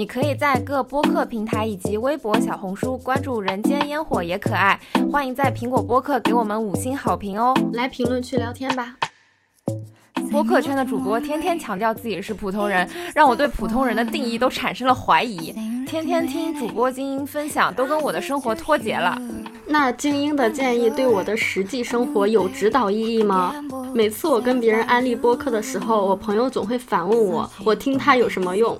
你可以在各播客平台以及微博、小红书关注“人间烟火也可爱”，欢迎在苹果播客给我们五星好评哦！来评论区聊天吧。播客圈的主播天天强调自己是普通人，让我对普通人的定义都产生了怀疑。天天听主播精英分享，都跟我的生活脱节了。那精英的建议对我的实际生活有指导意义吗？每次我跟别人安利播客的时候，我朋友总会反问我：我听它有什么用？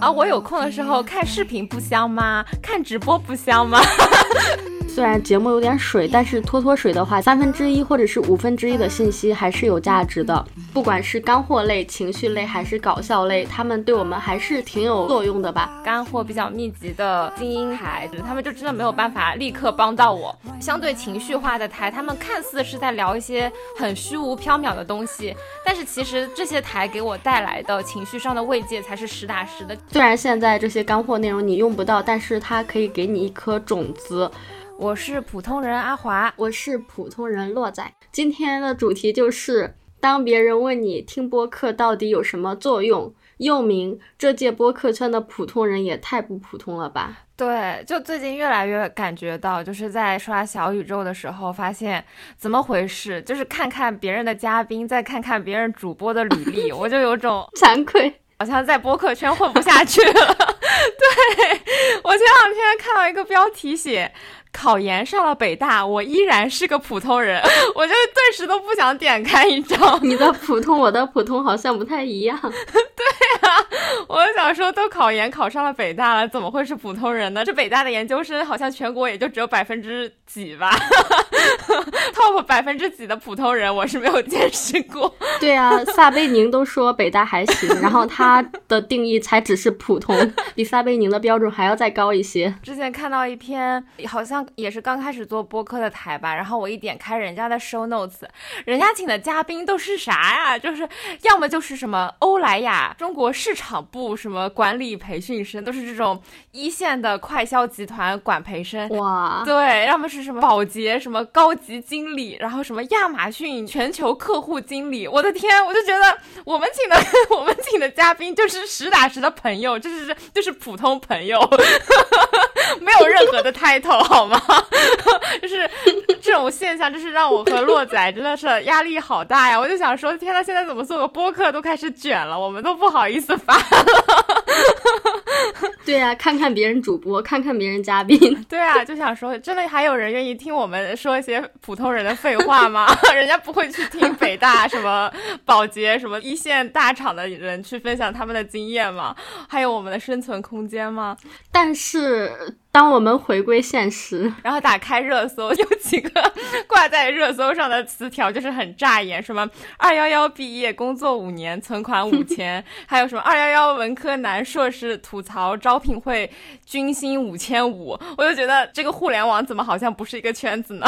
啊，我有空的时候看视频不香吗？看直播不香吗？虽然节目有点水，但是拖拖水的话，三分之一或者是五分之一的信息还是有价值的。不管是干货类、情绪类还是搞笑类，他们对我们还是挺有作用的吧。干货比较密集的精英台，他们就真的没有办法立刻帮到我。相对情绪化的台，他们看似是在聊一些很虚无缥缈的东西，但是其实这些台给我带来的情绪上的慰藉才是实打实的。虽然现在这些干货内容你用不到，但是它可以给你一颗种子。我是普通人阿华，我是普通人洛仔。今天的主题就是，当别人问你听播客到底有什么作用，又名这届播客圈的普通人也太不普通了吧？对，就最近越来越感觉到，就是在刷小宇宙的时候，发现怎么回事？就是看看别人的嘉宾，再看看别人主播的履历，我就有种惭愧。好像在播客圈混不下去了。对我前两天看到一个标题写“考研上了北大，我依然是个普通人”，我就顿时都不想点开，你知道？你的普通，我的普通好像不太一样。对啊，我想说，都考研考上了北大了，怎么会是普通人呢？这北大的研究生好像全国也就只有百分之几吧。top 百分之几的普通人，我是没有见识过。对啊，撒贝宁都说北大还行，然后他的定义才只是普通，比撒贝宁的标准还要再高一些。之前看到一篇，好像也是刚开始做播客的台吧，然后我一点开人家的 show notes，人家请的嘉宾都是啥呀？就是要么就是什么欧莱雅中国市场部什么管理培训生，都是这种一线的快销集团管培生。哇，对，要么是什么保洁什么高级经理，然后什么亚马逊全球客户经理，我的天，我就觉得我们请的 我们请的嘉宾就是实打实的朋友，就是就是普通朋友，没有任何的 title 好吗？就是这种现象，就是让我和洛仔真的是压力好大呀！我就想说，天呐，现在怎么做个播客都开始卷了，我们都不好意思发了。对呀，看看别人主播，看看别人嘉宾，对啊，就想说，真的还有人愿意听我们说一些普通人的废话吗？人家不会去听北大什么保洁什么一线大厂的人去分享他们的经验吗？还有我们的生存空间吗？但是。当我们回归现实，然后打开热搜，有几个挂在热搜上的词条就是很扎眼，什么二幺幺毕业工作五年存款五千，还有什么二幺幺文科男硕士吐槽招聘会均薪五千五，我就觉得这个互联网怎么好像不是一个圈子呢？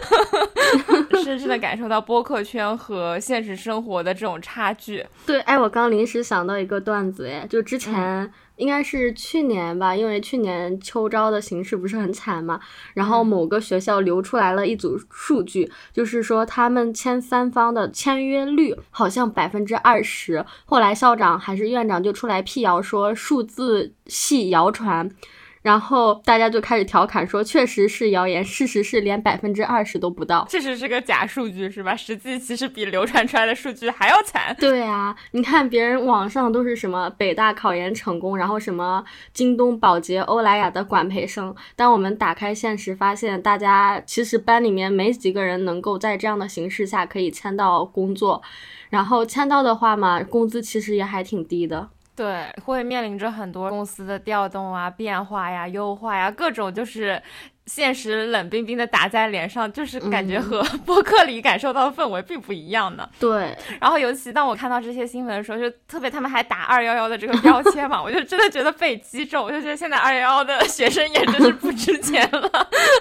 深深的感受到播客圈和现实生活的这种差距。对，哎，我刚临时想到一个段子，哎，就之前。应该是去年吧，因为去年秋招的形势不是很惨嘛，然后某个学校流出来了一组数据，就是说他们签三方的签约率好像百分之二十，后来校长还是院长就出来辟谣说数字系谣传。然后大家就开始调侃说，确实是谣言，事实是连百分之二十都不到，确实是个假数据，是吧？实际其实比流传出来的数据还要惨。对啊，你看别人网上都是什么北大考研成功，然后什么京东、宝洁、欧莱雅的管培生，当我们打开现实，发现大家其实班里面没几个人能够在这样的形势下可以签到工作，然后签到的话嘛，工资其实也还挺低的。对，会面临着很多公司的调动啊、变化呀、优化呀，各种就是。现实冷冰冰的打在脸上，就是感觉和 播客里感受到的氛围并不一样的。对，然后尤其当我看到这些新闻的时候，就特别他们还打二幺幺的这个标签嘛，我就真的觉得被击中，我就觉得现在二幺幺的学生也真是不值钱了。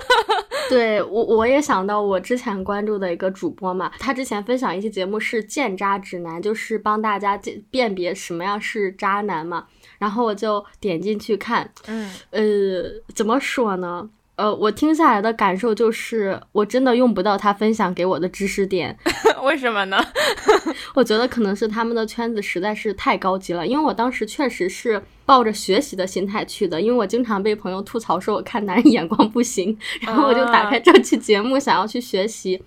对我，我也想到我之前关注的一个主播嘛，他之前分享一期节目是鉴渣指南，就是帮大家鉴辨别什么样是渣男嘛，然后我就点进去看，嗯，呃，怎么说呢？呃，我听下来的感受就是，我真的用不到他分享给我的知识点。为什么呢？我觉得可能是他们的圈子实在是太高级了，因为我当时确实是抱着学习的心态去的，因为我经常被朋友吐槽说我看男人眼光不行，然后我就打开这期节目想要去学习。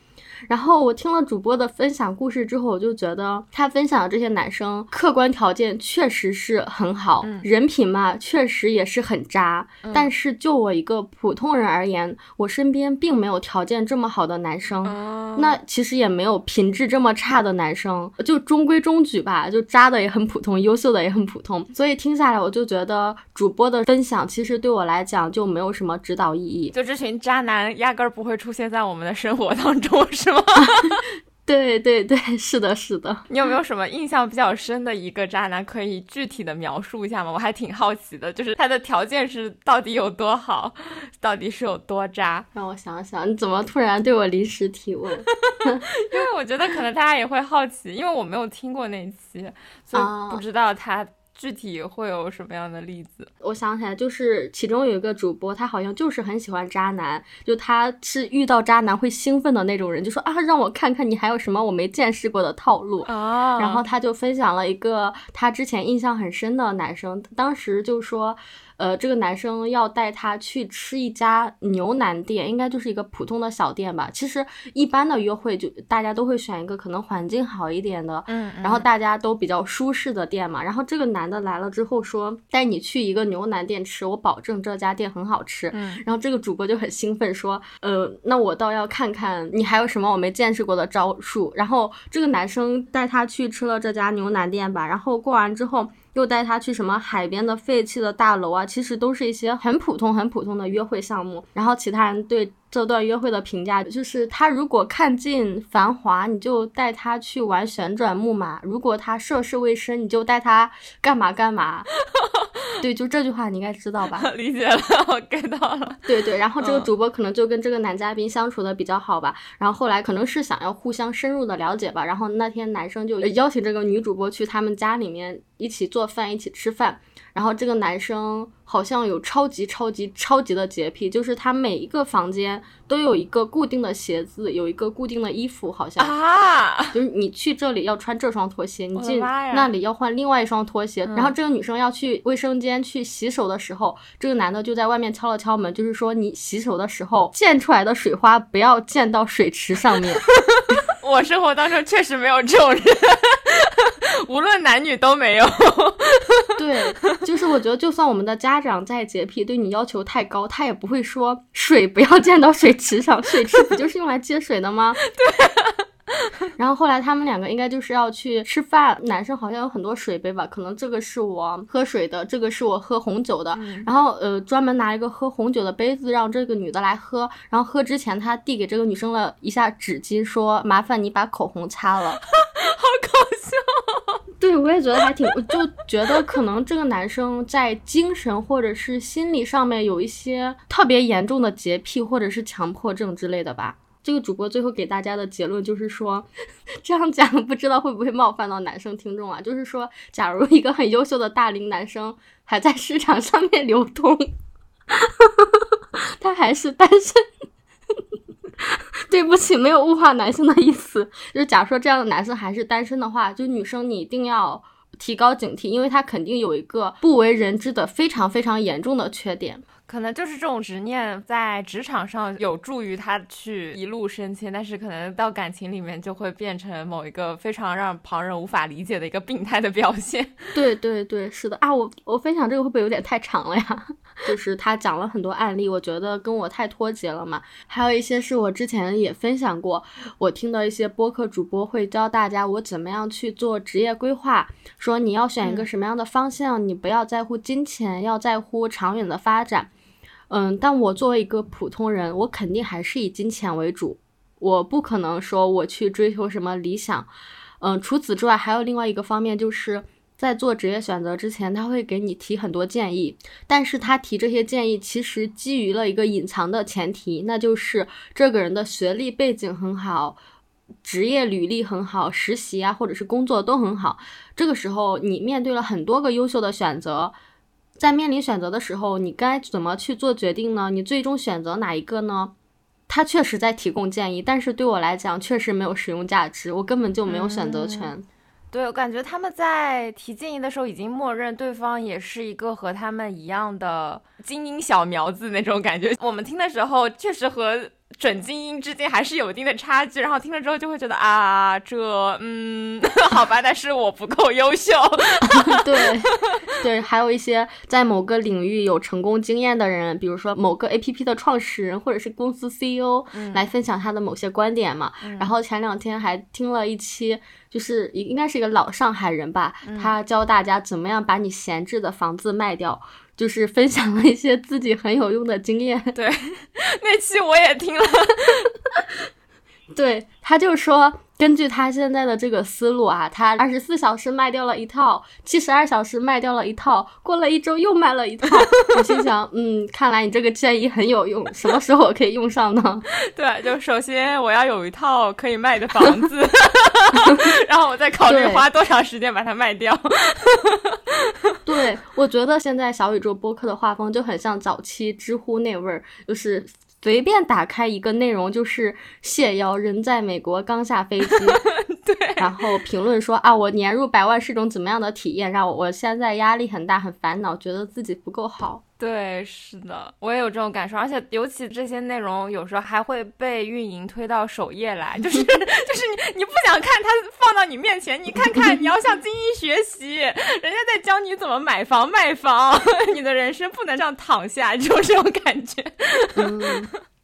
然后我听了主播的分享故事之后，我就觉得他分享的这些男生客观条件确实是很好，人品嘛确实也是很渣。但是就我一个普通人而言，我身边并没有条件这么好的男生，那其实也没有品质这么差的男生，就中规中矩吧，就渣的也很普通，优秀的也很普通。所以听下来，我就觉得主播的分享其实对我来讲就没有什么指导意义。就这群渣男压根儿不会出现在我们的生活当中，是。对对对，是的，是的。你有没有什么印象比较深的一个渣男，可以具体的描述一下吗？我还挺好奇的，就是他的条件是到底有多好，到底是有多渣？让我想想，你怎么突然对我临时提问？因为我觉得可能大家也会好奇，因为我没有听过那期，所以不知道他。具体会有什么样的例子？我想起来，就是其中有一个主播，他好像就是很喜欢渣男，就他是遇到渣男会兴奋的那种人，就说啊，让我看看你还有什么我没见识过的套路啊。然后他就分享了一个他之前印象很深的男生，当时就说。呃，这个男生要带她去吃一家牛腩店，应该就是一个普通的小店吧。其实一般的约会就大家都会选一个可能环境好一点的，嗯，然后大家都比较舒适的店嘛。然后这个男的来了之后说带你去一个牛腩店吃，我保证这家店很好吃。嗯，然后这个主播就很兴奋说，呃，那我倒要看看你还有什么我没见识过的招数。然后这个男生带她去吃了这家牛腩店吧，然后过完之后。又带他去什么海边的废弃的大楼啊？其实都是一些很普通、很普通的约会项目。然后其他人对。这段约会的评价就是，他如果看尽繁华，你就带他去玩旋转木马；如果他涉世未深，你就带他干嘛干嘛。对，就这句话你应该知道吧？理解了，我 get 到了。对对，然后这个主播可能就跟这个男嘉宾相处的比较好吧，然后后来可能是想要互相深入的了解吧，然后那天男生就邀请这个女主播去他们家里面一起做饭，一起吃饭。然后这个男生好像有超级超级超级的洁癖，就是他每一个房间都有一个固定的鞋子，有一个固定的衣服，好像啊，就是你去这里要穿这双拖鞋，你进那里要换另外一双拖鞋。然后这个女生要去卫生间去洗手的时候，这个男的就在外面敲了敲门，就是说你洗手的时候溅出来的水花不要溅到水池上面。我生活当中确实没有这种人，无论男女都没有。对，就是我觉得，就算我们的家长再洁癖，对你要求太高，他也不会说水不要溅到水池上，水池不就是用来接水的吗？对。然后后来他们两个应该就是要去吃饭，男生好像有很多水杯吧，可能这个是我喝水的，这个是我喝红酒的。然后呃，专门拿一个喝红酒的杯子让这个女的来喝，然后喝之前他递给这个女生了一下纸巾，说麻烦你把口红擦了。好搞笑！对我也觉得还挺，我就觉得可能这个男生在精神或者是心理上面有一些特别严重的洁癖或者是强迫症之类的吧。这个主播最后给大家的结论就是说，这样讲不知道会不会冒犯到男生听众啊？就是说，假如一个很优秀的大龄男生还在市场上面流通，他还是单身。对不起，没有物化男性的意思。就是假如说这样的男生还是单身的话，就女生你一定要提高警惕，因为他肯定有一个不为人知的非常非常严重的缺点。可能就是这种执念在职场上有助于他去一路升迁，但是可能到感情里面就会变成某一个非常让旁人无法理解的一个病态的表现。对对对，是的啊，我我分享这个会不会有点太长了呀？就是他讲了很多案例，我觉得跟我太脱节了嘛。还有一些是我之前也分享过，我听到一些播客主播会教大家我怎么样去做职业规划，说你要选一个什么样的方向，你不要在乎金钱，要在乎长远的发展。嗯，但我作为一个普通人，我肯定还是以金钱为主。我不可能说我去追求什么理想。嗯，除此之外，还有另外一个方面，就是在做职业选择之前，他会给你提很多建议。但是他提这些建议，其实基于了一个隐藏的前提，那就是这个人的学历背景很好，职业履历很好，实习啊或者是工作都很好。这个时候，你面对了很多个优秀的选择。在面临选择的时候，你该怎么去做决定呢？你最终选择哪一个呢？他确实在提供建议，但是对我来讲确实没有使用价值，我根本就没有选择权。对，我感觉他们在提建议的时候，已经默认对方也是一个和他们一样的精英小苗子那种感觉。我们听的时候，确实和。准精英之间还是有一定的差距，然后听了之后就会觉得啊，这嗯，好吧，但是我不够优秀。对对，还有一些在某个领域有成功经验的人，比如说某个 A P P 的创始人或者是公司 C E O 来分享他的某些观点嘛。然后前两天还听了一期，就是应该是一个老上海人吧，他教大家怎么样把你闲置的房子卖掉。就是分享了一些自己很有用的经验，对，那期我也听了，对他就说。根据他现在的这个思路啊，他二十四小时卖掉了一套，七十二小时卖掉了一套，过了一周又卖了一套。我心想，嗯，看来你这个建议很有用，什么时候我可以用上呢？对，就首先我要有一套可以卖的房子，然后我再考虑花多长时间把它卖掉。对，我觉得现在小宇宙播客的画风就很像早期知乎那味儿，就是。随便打开一个内容就是谢邀人在美国刚下飞机，对，然后评论说啊，我年入百万是种怎么样的体验，让我我现在压力很大，很烦恼，觉得自己不够好。对，是的，我也有这种感受，而且尤其这些内容有时候还会被运营推到首页来，就是 就是你你不想看它放到你面前，你看看，你要向精英学习，人家在教你怎么买房卖房，你的人生不能这样躺下，就这种感觉。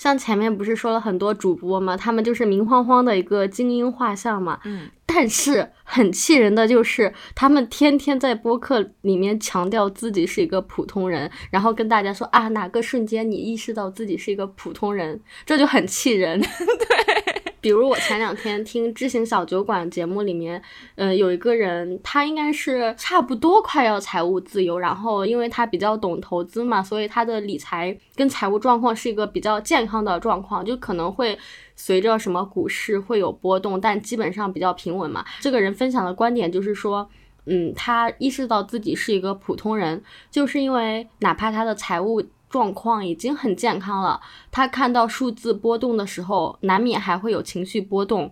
像前面不是说了很多主播嘛，他们就是明晃晃的一个精英画像嘛。嗯。但是很气人的就是，他们天天在播客里面强调自己是一个普通人，然后跟大家说啊，哪个瞬间你意识到自己是一个普通人，这就很气人。对。比如我前两天听知行小酒馆节目里面，呃，有一个人，他应该是差不多快要财务自由，然后因为他比较懂投资嘛，所以他的理财跟财务状况是一个比较健康的状况，就可能会随着什么股市会有波动，但基本上比较平稳嘛。这个人分享的观点就是说，嗯，他意识到自己是一个普通人，就是因为哪怕他的财务。状况已经很健康了，他看到数字波动的时候，难免还会有情绪波动。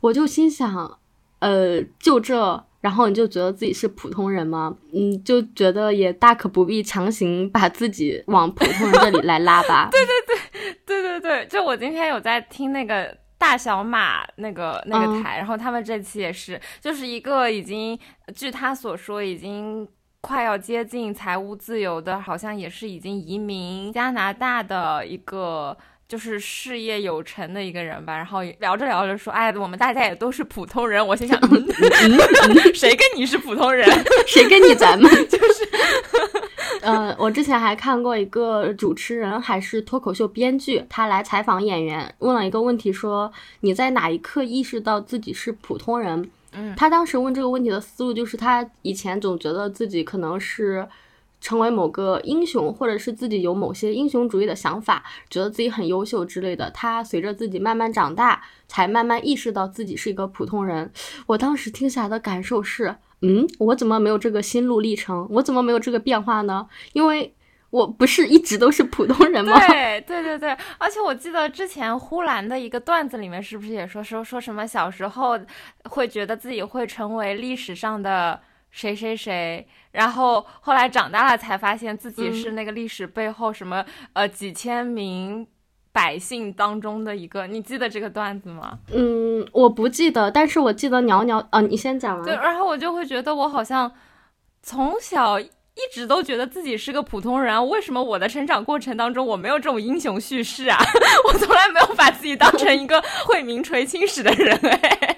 我就心想，呃，就这，然后你就觉得自己是普通人吗？嗯，就觉得也大可不必强行把自己往普通人这里来拉吧。对对对对对对，就我今天有在听那个大小马那个那个台，然后他们这期也是，就是一个已经，据他所说已经。快要接近财务自由的，好像也是已经移民加拿大的一个，就是事业有成的一个人吧。然后聊着聊着说：“哎，我们大家也都是普通人。”我心想：“谁跟你是普通人？谁跟你咱们？” 就是，嗯，我之前还看过一个主持人，还是脱口秀编剧，他来采访演员，问了一个问题，说：“你在哪一刻意识到自己是普通人？”他当时问这个问题的思路就是，他以前总觉得自己可能是成为某个英雄，或者是自己有某些英雄主义的想法，觉得自己很优秀之类的。他随着自己慢慢长大，才慢慢意识到自己是一个普通人。我当时听下来的感受是，嗯，我怎么没有这个心路历程？我怎么没有这个变化呢？因为。我不是一直都是普通人吗？对对对对，而且我记得之前呼兰的一个段子里面，是不是也说说说什么小时候会觉得自己会成为历史上的谁谁谁，然后后来长大了才发现自己是那个历史背后什么呃几千名百姓当中的一个，你记得这个段子吗？嗯，我不记得，但是我记得袅袅啊，你先讲完。对，然后我就会觉得我好像从小。一直都觉得自己是个普通人，为什么我的成长过程当中我没有这种英雄叙事啊？我从来没有把自己当成一个会名垂青史的人哎。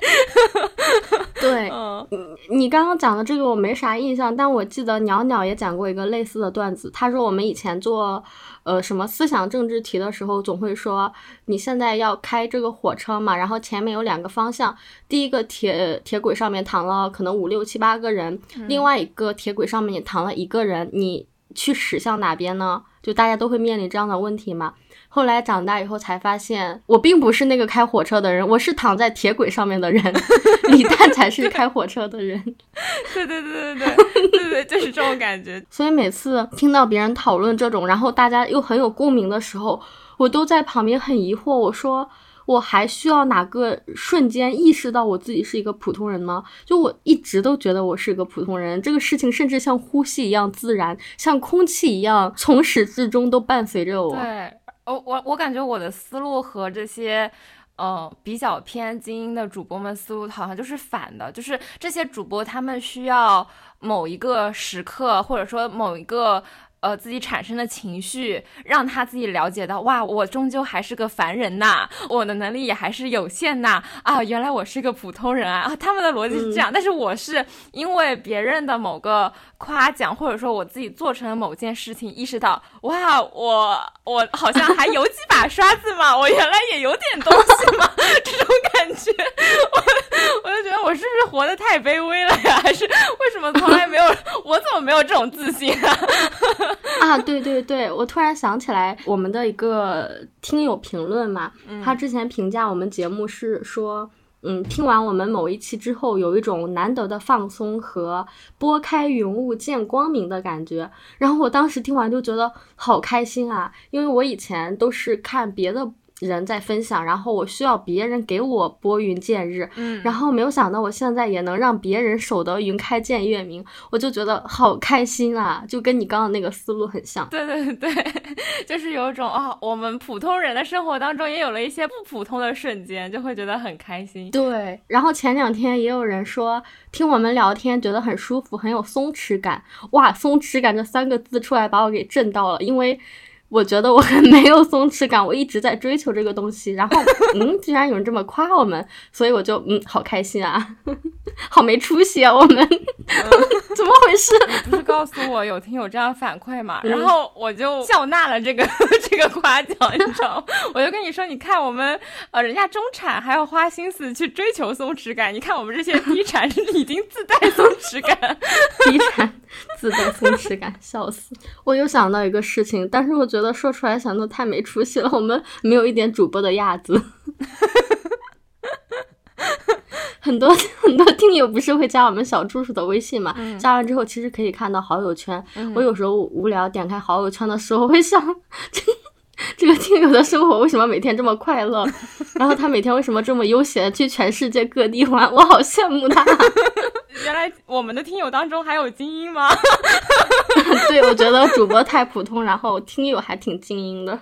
对，你刚刚讲的这个我没啥印象，但我记得鸟鸟也讲过一个类似的段子。他说我们以前做呃什么思想政治题的时候，总会说你现在要开这个火车嘛，然后前面有两个方向，第一个铁铁轨上面躺了可能五六七八个人，另外一个铁轨上面也躺了一个人，你去驶向哪边呢？就大家都会面临这样的问题嘛。后来长大以后才发现，我并不是那个开火车的人，我是躺在铁轨上面的人，李诞才是开火车的人。对对对对对对对，就是这种感觉。所以每次听到别人讨论这种，然后大家又很有共鸣的时候，我都在旁边很疑惑，我说。我还需要哪个瞬间意识到我自己是一个普通人吗？就我一直都觉得我是一个普通人，这个事情甚至像呼吸一样自然，像空气一样，从始至终都伴随着我。对，我我我感觉我的思路和这些，嗯，比较偏精英的主播们思路好像就是反的，就是这些主播他们需要某一个时刻，或者说某一个。呃，自己产生的情绪，让他自己了解到，哇，我终究还是个凡人呐，我的能力也还是有限呐，啊，原来我是个普通人啊，啊，他们的逻辑是这样，但是我是因为别人的某个夸奖，或者说我自己做成了某件事情，意识到，哇，我我好像还有几把刷子嘛，我原来也有点东西嘛，这种感觉，我我就觉得我是不是活得太卑微了呀？还是为什么从来没有，我怎么没有这种自信啊？啊，对对对，我突然想起来，我们的一个听友评论嘛，他之前评价我们节目是说，嗯，听完我们某一期之后，有一种难得的放松和拨开云雾见光明的感觉。然后我当时听完就觉得好开心啊，因为我以前都是看别的。人在分享，然后我需要别人给我拨云见日，嗯，然后没有想到我现在也能让别人守得云开见月明，我就觉得好开心啊，就跟你刚刚那个思路很像。对对对，就是有一种啊，我们普通人的生活当中也有了一些不普通的瞬间，就会觉得很开心。对，然后前两天也有人说听我们聊天觉得很舒服，很有松弛感。哇，松弛感这三个字出来把我给震到了，因为。我觉得我很没有松弛感，我一直在追求这个东西，然后 嗯，居然有人这么夸我们，所以我就嗯，好开心啊，好没出息啊，我们 怎么回事？你不是告诉我有听友这样反馈嘛，然后我就笑纳了这个这个夸奖，你知道吗？我就跟你说，你看我们呃，人家中产还要花心思去追求松弛感，你看我们这些低产是已经自带松弛感，低产自带松弛感，笑死！我又想到一个事情，但是我觉得。觉得说出来想都太没出息了，我们没有一点主播的样子。很多很多听友不是会加我们小助手的微信嘛？加完之后其实可以看到好友圈。我有时候无聊点开好友圈的时候，会想，这这个听友的生活为什么每天这么快乐？然后他每天为什么这么悠闲去全世界各地玩？我好羡慕他。原来我们的听友当中还有精英吗？对，我觉得主播太普通，然后听友还挺精英的。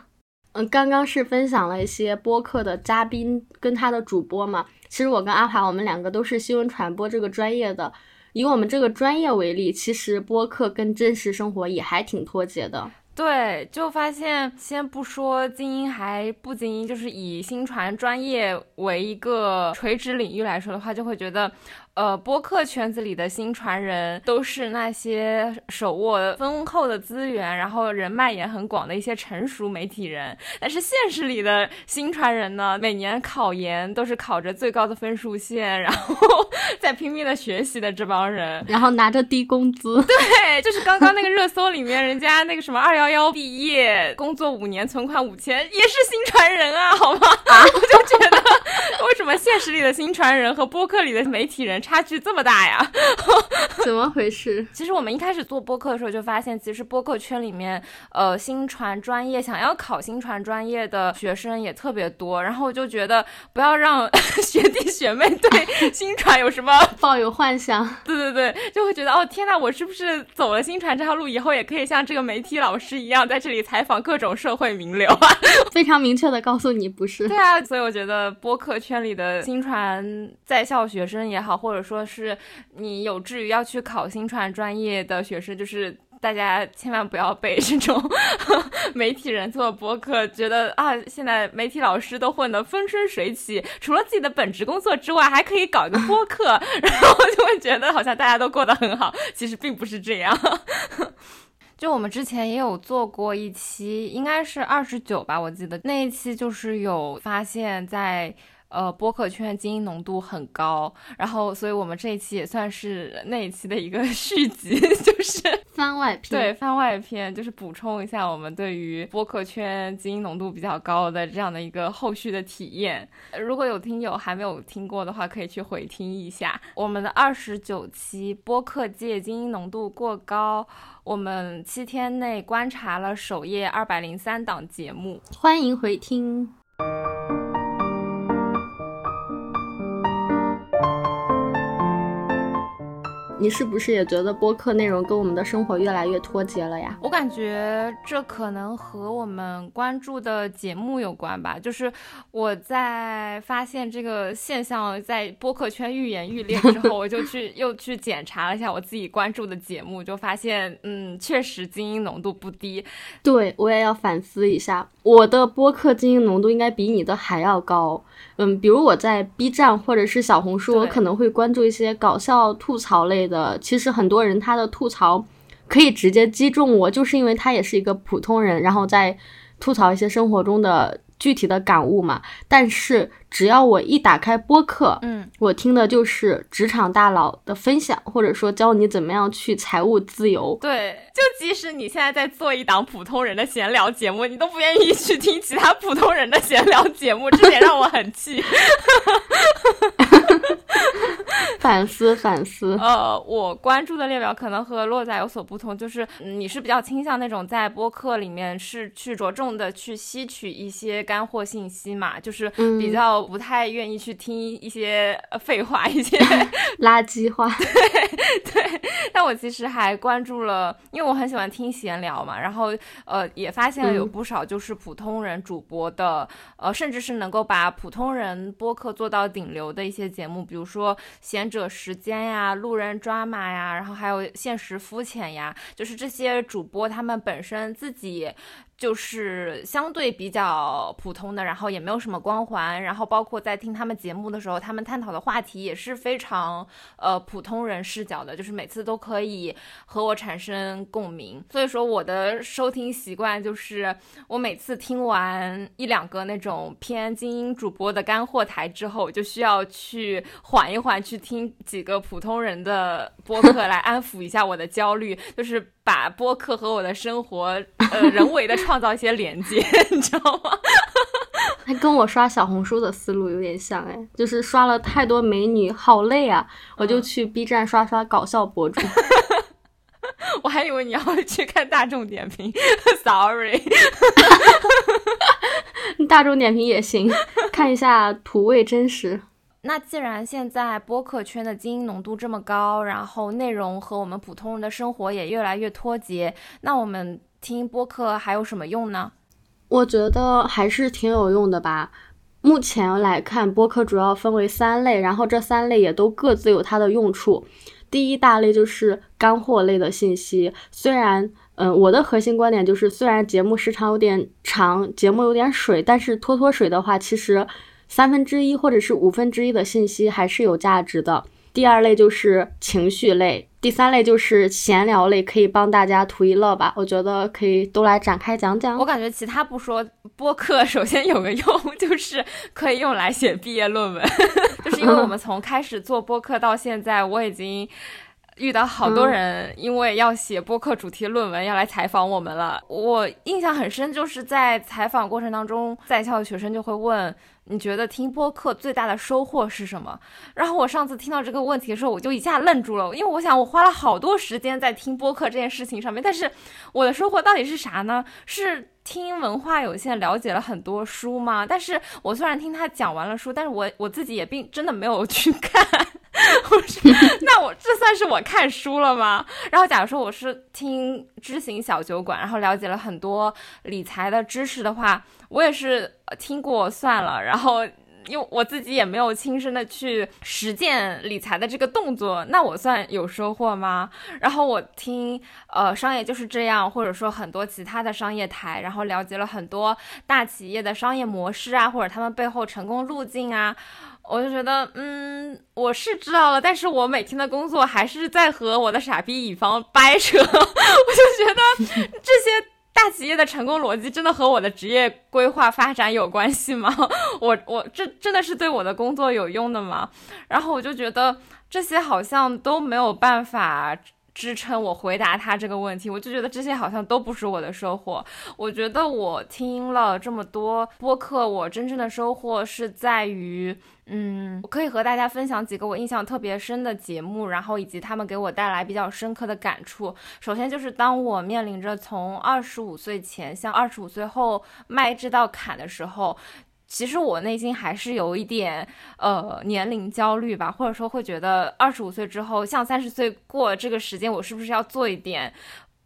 嗯，刚刚是分享了一些播客的嘉宾跟他的主播嘛。其实我跟阿华，我们两个都是新闻传播这个专业的。以我们这个专业为例，其实播客跟真实生活也还挺脱节的。对，就发现，先不说精英还不精英，就是以新传专业为一个垂直领域来说的话，就会觉得。呃，播客圈子里的新传人都是那些手握丰厚的资源，然后人脉也很广的一些成熟媒体人。但是现实里的新传人呢，每年考研都是考着最高的分数线，然后 在拼命的学习的这帮人，然后拿着低工资。对，就是刚刚那个热搜里面，人家那个什么二幺幺毕业，工作五年，存款五千，也是新传人啊，好吗？我就觉得，为什么现实里的新传人和播客里的媒体人？差距这么大呀？怎么回事？其实我们一开始做播客的时候就发现，其实播客圈里面，呃，新传专业想要考新传专业的学生也特别多。然后我就觉得，不要让 学弟学妹对新传有什么 抱有幻想。对对对，就会觉得哦，天呐，我是不是走了新传这条路以后，也可以像这个媒体老师一样，在这里采访各种社会名流啊？非常明确的告诉你，不是。对啊，所以我觉得播客圈里的新传在校学生也好，或者说是你有志于要去考新传专业的学生，就是大家千万不要被这种 媒体人做播客，觉得啊，现在媒体老师都混得风生水起，除了自己的本职工作之外，还可以搞一个播 客，然后就会觉得好像大家都过得很好，其实并不是这样。就我们之前也有做过一期，应该是二十九吧，我记得那一期就是有发现，在。呃，播客圈精英浓度很高，然后，所以我们这一期也算是那一期的一个 续集，就是番外篇。对，番外篇就是补充一下我们对于播客圈精英浓度比较高的这样的一个后续的体验。如果有听友还没有听过的话，可以去回听一下我们的二十九期播客界精英浓度过高，我们七天内观察了首页二百零三档节目，欢迎回听。你是不是也觉得播客内容跟我们的生活越来越脱节了呀？我感觉这可能和我们关注的节目有关吧。就是我在发现这个现象在播客圈愈演愈烈之后，我就去又去检查了一下我自己关注的节目，就发现，嗯，确实精英浓度不低。对我也要反思一下，我的播客精英浓度应该比你的还要高。嗯，比如我在 B 站或者是小红书，我可能会关注一些搞笑吐槽类的。其实很多人他的吐槽可以直接击中我，就是因为他也是一个普通人，然后在吐槽一些生活中的。具体的感悟嘛，但是只要我一打开播客，嗯，我听的就是职场大佬的分享，或者说教你怎么样去财务自由。对，就即使你现在在做一档普通人的闲聊节目，你都不愿意去听其他普通人的闲聊节目，这点让我很气。反思反思。呃，我关注的列表可能和洛仔有所不同，就是你是比较倾向那种在播客里面是去着重的去吸取一些干货信息嘛，就是比较不太愿意去听一些废话、一些 垃圾话。对对。但我其实还关注了，因为我很喜欢听闲聊嘛，然后呃也发现了有不少就是普通人主播的，呃甚至是能够把普通人播客做到顶流的一些节目，比如说。贤者时间呀，路人抓马呀，然后还有现实肤浅呀，就是这些主播他们本身自己。就是相对比较普通的，然后也没有什么光环，然后包括在听他们节目的时候，他们探讨的话题也是非常呃普通人视角的，就是每次都可以和我产生共鸣。所以说我的收听习惯就是，我每次听完一两个那种偏精英主播的干货台之后，就需要去缓一缓，去听几个普通人的播客来安抚一下我的焦虑，就是。把播客和我的生活，呃，人为的创造一些连接，你知道吗？还跟我刷小红书的思路有点像，哎，就是刷了太多美女，好累啊，我就去 B 站刷刷搞笑博主。我还以为你要去看大众点评，sorry。大众点评也行，看一下土味真实。那既然现在播客圈的精英浓度这么高，然后内容和我们普通人的生活也越来越脱节，那我们听播客还有什么用呢？我觉得还是挺有用的吧。目前来看，播客主要分为三类，然后这三类也都各自有它的用处。第一大类就是干货类的信息，虽然，嗯，我的核心观点就是，虽然节目时长有点长，节目有点水，但是拖拖水的话，其实。三分之一或者是五分之一的信息还是有价值的。第二类就是情绪类，第三类就是闲聊类，可以帮大家图一乐吧。我觉得可以都来展开讲讲。我感觉其他不说，播客首先有个用，就是可以用来写毕业论文。就是因为我们从开始做播客到现在，我已经遇到好多人，因为要写播客主题论文要来采访我们了。我印象很深，就是在采访过程当中，在校的学生就会问。你觉得听播客最大的收获是什么？然后我上次听到这个问题的时候，我就一下愣住了，因为我想我花了好多时间在听播客这件事情上面，但是我的收获到底是啥呢？是听文化有限了解了很多书吗？但是我虽然听他讲完了书，但是我我自己也并真的没有去看。我说，那我这算是我看书了吗？然后假如说我是听知行小酒馆，然后了解了很多理财的知识的话。我也是听过算了，然后因为我自己也没有亲身的去实践理财的这个动作，那我算有收获吗？然后我听呃商业就是这样，或者说很多其他的商业台，然后了解了很多大企业的商业模式啊，或者他们背后成功路径啊，我就觉得嗯我是知道了，但是我每天的工作还是在和我的傻逼乙方掰扯，我就觉得 这些。大企业的成功逻辑真的和我的职业规划发展有关系吗？我我这真的是对我的工作有用的吗？然后我就觉得这些好像都没有办法。支撑我回答他这个问题，我就觉得这些好像都不是我的收获。我觉得我听了这么多播客，我真正的收获是在于，嗯，我可以和大家分享几个我印象特别深的节目，然后以及他们给我带来比较深刻的感触。首先就是当我面临着从二十五岁前向二十五岁后迈这道坎的时候。其实我内心还是有一点呃年龄焦虑吧，或者说会觉得二十五岁之后像三十岁过这个时间，我是不是要做一点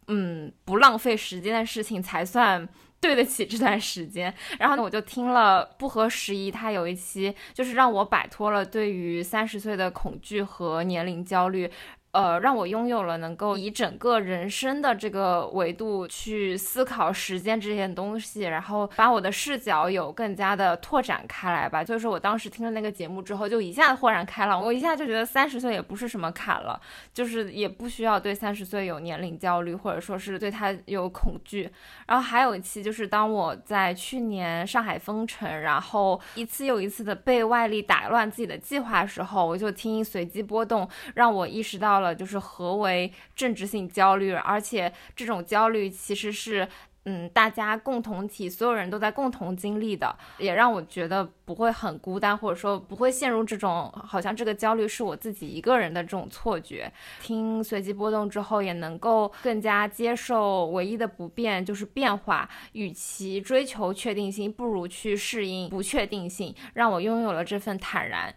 嗯不浪费时间的事情才算对得起这段时间？然后呢，我就听了不合时宜，他有一期就是让我摆脱了对于三十岁的恐惧和年龄焦虑。呃，让我拥有了能够以整个人生的这个维度去思考时间这些东西，然后把我的视角有更加的拓展开来吧。所以说我当时听了那个节目之后，就一下豁然开朗，我一下就觉得三十岁也不是什么坎了，就是也不需要对三十岁有年龄焦虑，或者说是对他有恐惧。然后还有一期就是当我在去年上海封城，然后一次又一次的被外力打乱自己的计划的时候，我就听随机波动，让我意识到。了，就是何为政治性焦虑，而且这种焦虑其实是，嗯，大家共同体，所有人都在共同经历的，也让我觉得不会很孤单，或者说不会陷入这种好像这个焦虑是我自己一个人的这种错觉。听随机波动之后，也能够更加接受唯一的不变就是变化。与其追求确定性，不如去适应不确定性，让我拥有了这份坦然。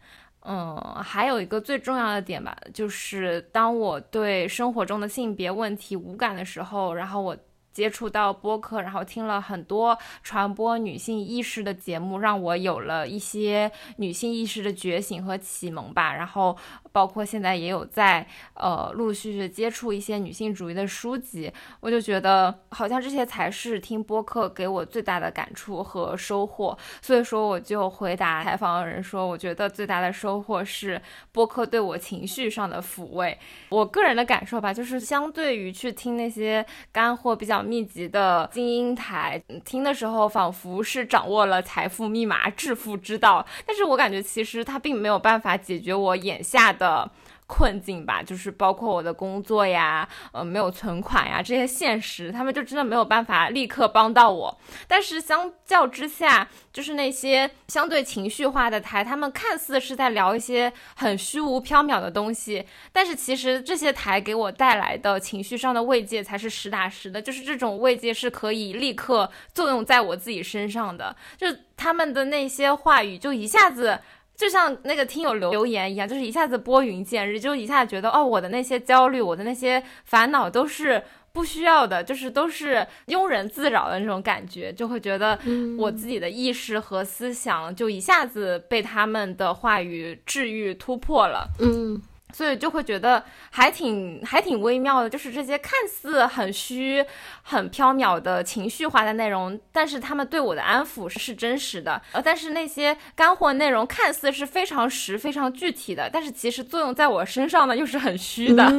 嗯，还有一个最重要的点吧，就是当我对生活中的性别问题无感的时候，然后我。接触到播客，然后听了很多传播女性意识的节目，让我有了一些女性意识的觉醒和启蒙吧。然后包括现在也有在呃陆续续接触一些女性主义的书籍，我就觉得好像这些才是听播客给我最大的感触和收获。所以说我就回答采访人说，我觉得最大的收获是播客对我情绪上的抚慰。我个人的感受吧，就是相对于去听那些干货比较。密集的精英台，听的时候仿佛是掌握了财富密码、致富之道，但是我感觉其实它并没有办法解决我眼下的。困境吧，就是包括我的工作呀，呃，没有存款呀，这些现实，他们就真的没有办法立刻帮到我。但是相较之下，就是那些相对情绪化的台，他们看似是在聊一些很虚无缥缈的东西，但是其实这些台给我带来的情绪上的慰藉才是实打实的，就是这种慰藉是可以立刻作用在我自己身上的，就他们的那些话语就一下子。就像那个听友留留言一样，就是一下子拨云见日，就一下子觉得哦，我的那些焦虑，我的那些烦恼都是不需要的，就是都是庸人自扰的那种感觉，就会觉得我自己的意识和思想就一下子被他们的话语治愈突破了。嗯。所以就会觉得还挺还挺微妙的，就是这些看似很虚、很缥缈的情绪化的内容，但是他们对我的安抚是真实的。呃，但是那些干货内容看似是非常实、非常具体的，但是其实作用在我身上呢又是很虚的，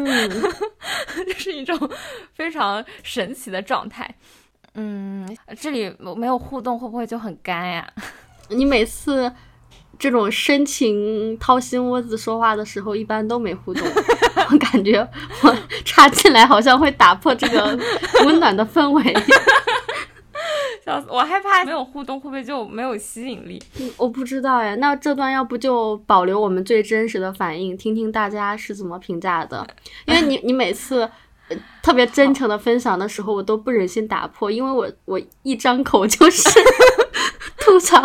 就是一种非常神奇的状态。嗯，这里没有互动会不会就很干呀？你每次。这种深情掏心窝子说话的时候，一般都没互动。我感觉我插进来好像会打破这个 温暖的氛围。笑死！我害怕没有互动会不会就没有吸引力？我不知道呀。那这段要不就保留我们最真实的反应，听听大家是怎么评价的？因为你你每次特别真诚的分享的时候，我都不忍心打破，因为我我一张口就是。吐槽，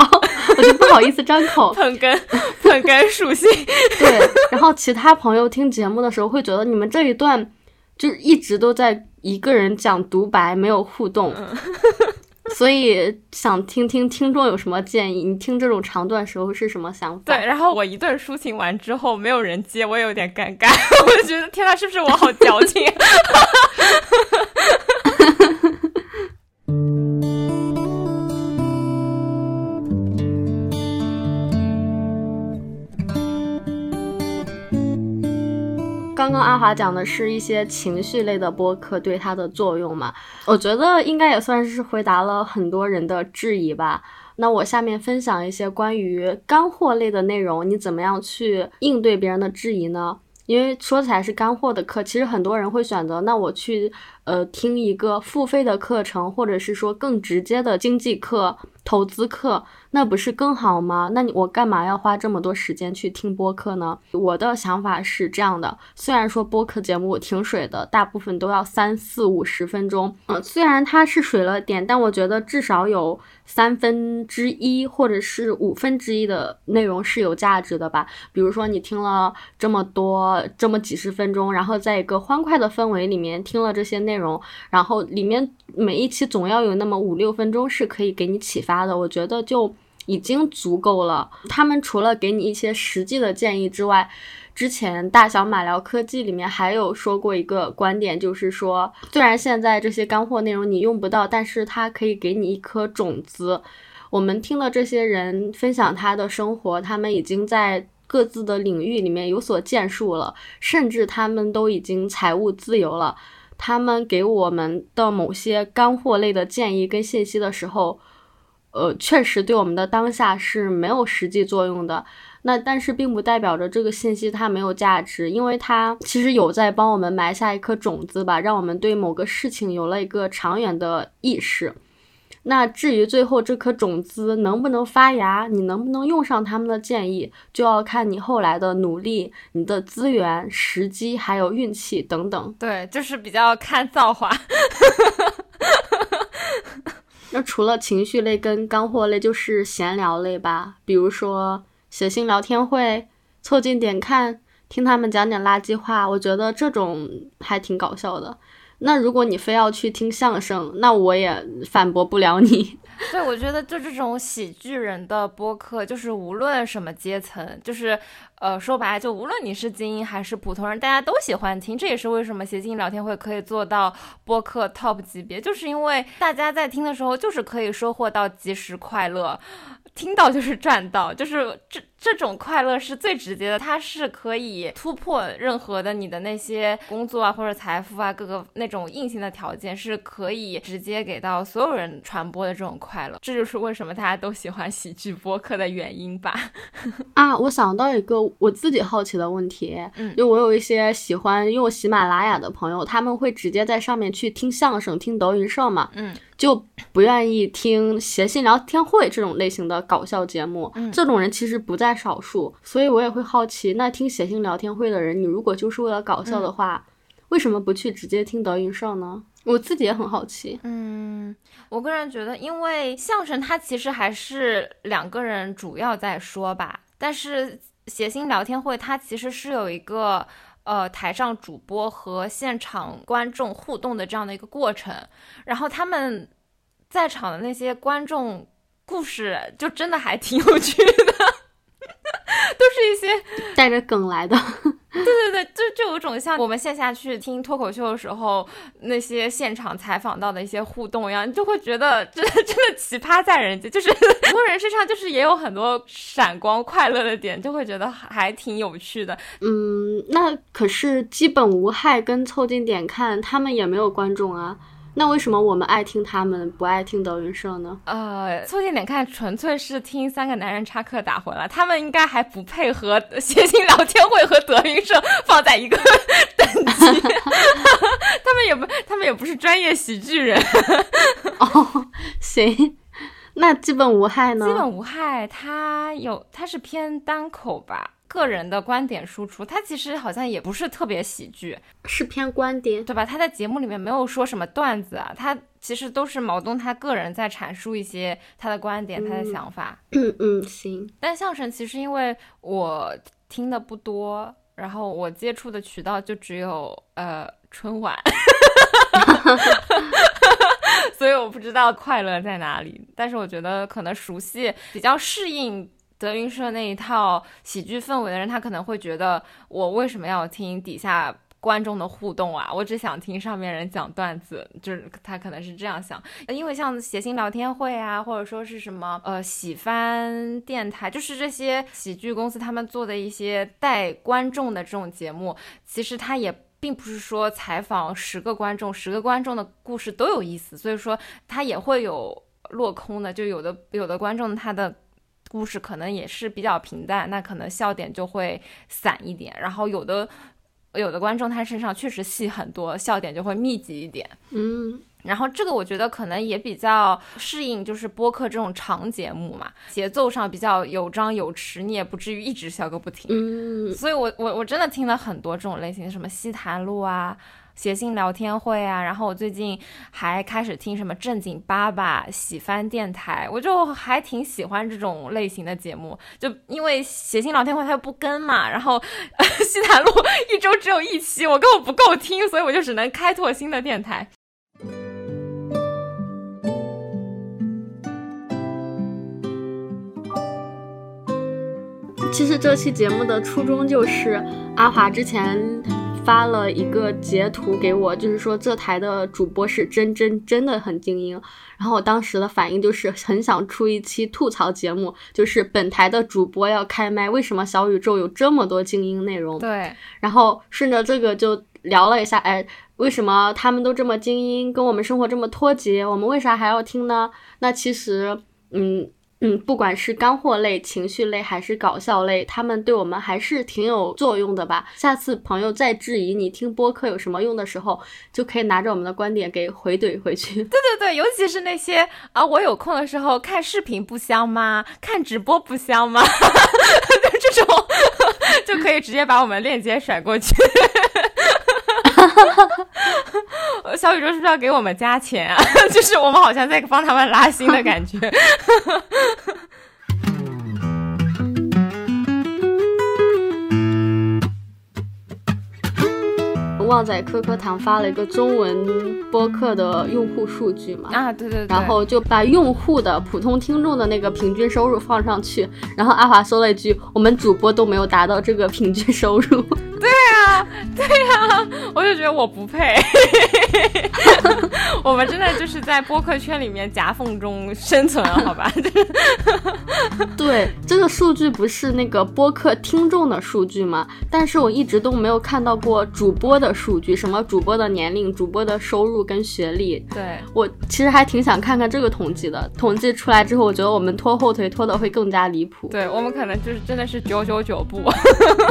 我就不好意思张口捧哏，捧哏属性。对，然后其他朋友听节目的时候会觉得你们这一段就是一直都在一个人讲独白，没有互动，所以想听听听众有什么建议。你听这种长段时候是什么想法？对，然后我一顿抒情完之后，没有人接，我也有点尴尬，我就觉得天呐，是不是我好矫情？刚刚阿华讲的是一些情绪类的播客对它的作用嘛，我觉得应该也算是回答了很多人的质疑吧。那我下面分享一些关于干货类的内容，你怎么样去应对别人的质疑呢？因为说起来是干货的课，其实很多人会选择，那我去呃听一个付费的课程，或者是说更直接的经济课、投资课。那不是更好吗？那你我干嘛要花这么多时间去听播客呢？我的想法是这样的，虽然说播客节目挺水的，大部分都要三四五十分钟，嗯，虽然它是水了点，但我觉得至少有三分之一或者是五分之一的内容是有价值的吧。比如说你听了这么多这么几十分钟，然后在一个欢快的氛围里面听了这些内容，然后里面每一期总要有那么五六分钟是可以给你启发的，我觉得就。已经足够了。他们除了给你一些实际的建议之外，之前大小马聊科技里面还有说过一个观点，就是说，虽然现在这些干货内容你用不到，但是它可以给你一颗种子。我们听了这些人分享他的生活，他们已经在各自的领域里面有所建树了，甚至他们都已经财务自由了。他们给我们的某些干货类的建议跟信息的时候。呃，确实对我们的当下是没有实际作用的。那但是并不代表着这个信息它没有价值，因为它其实有在帮我们埋下一颗种子吧，让我们对某个事情有了一个长远的意识。那至于最后这颗种子能不能发芽，你能不能用上他们的建议，就要看你后来的努力、你的资源、时机还有运气等等。对，就是比较看造化。那除了情绪类跟干货类，就是闲聊类吧。比如说写信聊天会，凑近点看，听他们讲点垃圾话，我觉得这种还挺搞笑的。那如果你非要去听相声，那我也反驳不了你。对，我觉得就这种喜剧人的播客，就是无论什么阶层，就是呃，说白了，就无论你是精英还是普通人，大家都喜欢听。这也是为什么谐星聊天会可以做到播客 top 级别，就是因为大家在听的时候，就是可以收获到及时快乐。听到就是赚到，就是这这种快乐是最直接的，它是可以突破任何的你的那些工作啊或者财富啊各个那种硬性的条件，是可以直接给到所有人传播的这种快乐。这就是为什么大家都喜欢喜剧播客的原因吧。啊，我想到一个我自己好奇的问题，嗯，就我有一些喜欢用喜马拉雅的朋友，他们会直接在上面去听相声、听德云社嘛，嗯。就不愿意听谐信聊天会这种类型的搞笑节目，嗯这种人其实不在少数，所以我也会好奇，那听谐信聊天会的人，你如果就是为了搞笑的话，为什么不去直接听德云社呢？我自己也很好奇。嗯，我个人觉得，因为相声它其实还是两个人主要在说吧，但是谐星聊天会它其实是有一个。呃，台上主播和现场观众互动的这样的一个过程，然后他们在场的那些观众故事就真的还挺有趣的，都是一些 带着梗来的。对对对，就就有种像我们线下去听脱口秀的时候，那些现场采访到的一些互动一样，你就会觉得真的真的奇葩在人间，就是很多人身上就是也有很多闪光快乐的点，就会觉得还挺有趣的。嗯，那可是基本无害跟凑近点看，他们也没有观众啊。那为什么我们爱听他们，不爱听德云社呢？呃，凑近点看，纯粹是听三个男人插科打诨了。他们应该还不配和谐星聊天会和德云社放在一个 等级。他们也不，他们也不是专业喜剧人。哦，行，那基本无害呢？基本无害，它有，它是偏单口吧。个人的观点输出，他其实好像也不是特别喜剧，是偏观点，对吧？他在节目里面没有说什么段子啊，他其实都是毛东他个人在阐述一些他的观点、他的想法。嗯 嗯，行。但相声其实因为我听的不多，然后我接触的渠道就只有呃春晚，所以我不知道快乐在哪里。但是我觉得可能熟悉、比较适应。德云社那一套喜剧氛围的人，他可能会觉得我为什么要听底下观众的互动啊，我只想听上面人讲段子，就是他可能是这样想，因为像谐星聊天会啊，或者说是什么呃喜番电台，就是这些喜剧公司他们做的一些带观众的这种节目，其实他也并不是说采访十个观众，十个观众的故事都有意思，所以说他也会有落空的，就有的有的观众他的。故事可能也是比较平淡，那可能笑点就会散一点。然后有的有的观众他身上确实戏很多，笑点就会密集一点。嗯，然后这个我觉得可能也比较适应，就是播客这种长节目嘛，节奏上比较有张有弛，你也不至于一直笑个不停。嗯，所以我我我真的听了很多这种类型，什么西谈录啊。写信聊天会啊，然后我最近还开始听什么正经爸爸喜番电台，我就还挺喜欢这种类型的节目，就因为写信聊天会它又不跟嘛，然后 西谈路一周只有一期，我根本不够听，所以我就只能开拓新的电台。其实这期节目的初衷就是阿华之前。发了一个截图给我，就是说这台的主播是真真真的很精英。然后我当时的反应就是很想出一期吐槽节目，就是本台的主播要开麦，为什么小宇宙有这么多精英内容？对。然后顺着这个就聊了一下，哎，为什么他们都这么精英，跟我们生活这么脱节，我们为啥还要听呢？那其实，嗯。嗯，不管是干货类、情绪类还是搞笑类，他们对我们还是挺有作用的吧？下次朋友再质疑你听播客有什么用的时候，就可以拿着我们的观点给回怼回去。对对对，尤其是那些啊，我有空的时候看视频不香吗？看直播不香吗？就这种 就可以直接把我们链接甩过去。小宇宙是不是要给我们加钱啊？就是我们好像在帮他们拉新的感觉。旺仔科科堂发了一个中文播客的用户数据嘛？啊，对对对。然后就把用户的普通听众的那个平均收入放上去，然后阿华说了一句：“我们主播都没有达到这个平均收入。”对 对呀，我就觉得我不配。我们真的就是在播客圈里面夹缝中生存，好吧？对，真数据不是那个播客听众的数据吗？但是我一直都没有看到过主播的数据，什么主播的年龄、主播的收入跟学历。对我其实还挺想看看这个统计的。统计出来之后，我觉得我们拖后腿拖的会更加离谱。对我们可能就是真的是九九九步，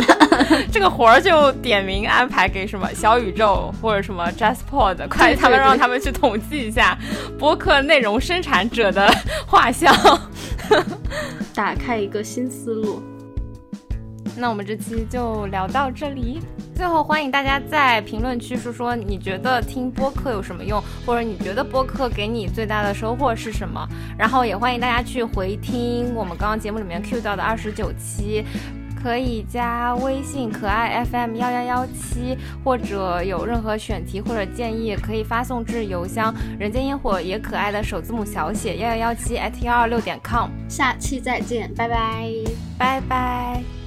这个活儿。就点名安排给什么小宇宙或者什么 JustPod，快他们让他们去统计一下播客内容生产者的画像，打开一个新思路。那我们这期就聊到这里。最后欢迎大家在评论区说说你觉得听播客有什么用，或者你觉得播客给你最大的收获是什么？然后也欢迎大家去回听我们刚刚节目里面 cue 到的二十九期。可以加微信可爱 FM 幺幺幺七，或者有任何选题或者建议，可以发送至邮箱人间烟火也可爱的首字母小写幺幺幺七 at 幺二六点 com。下期再见，拜拜，拜拜。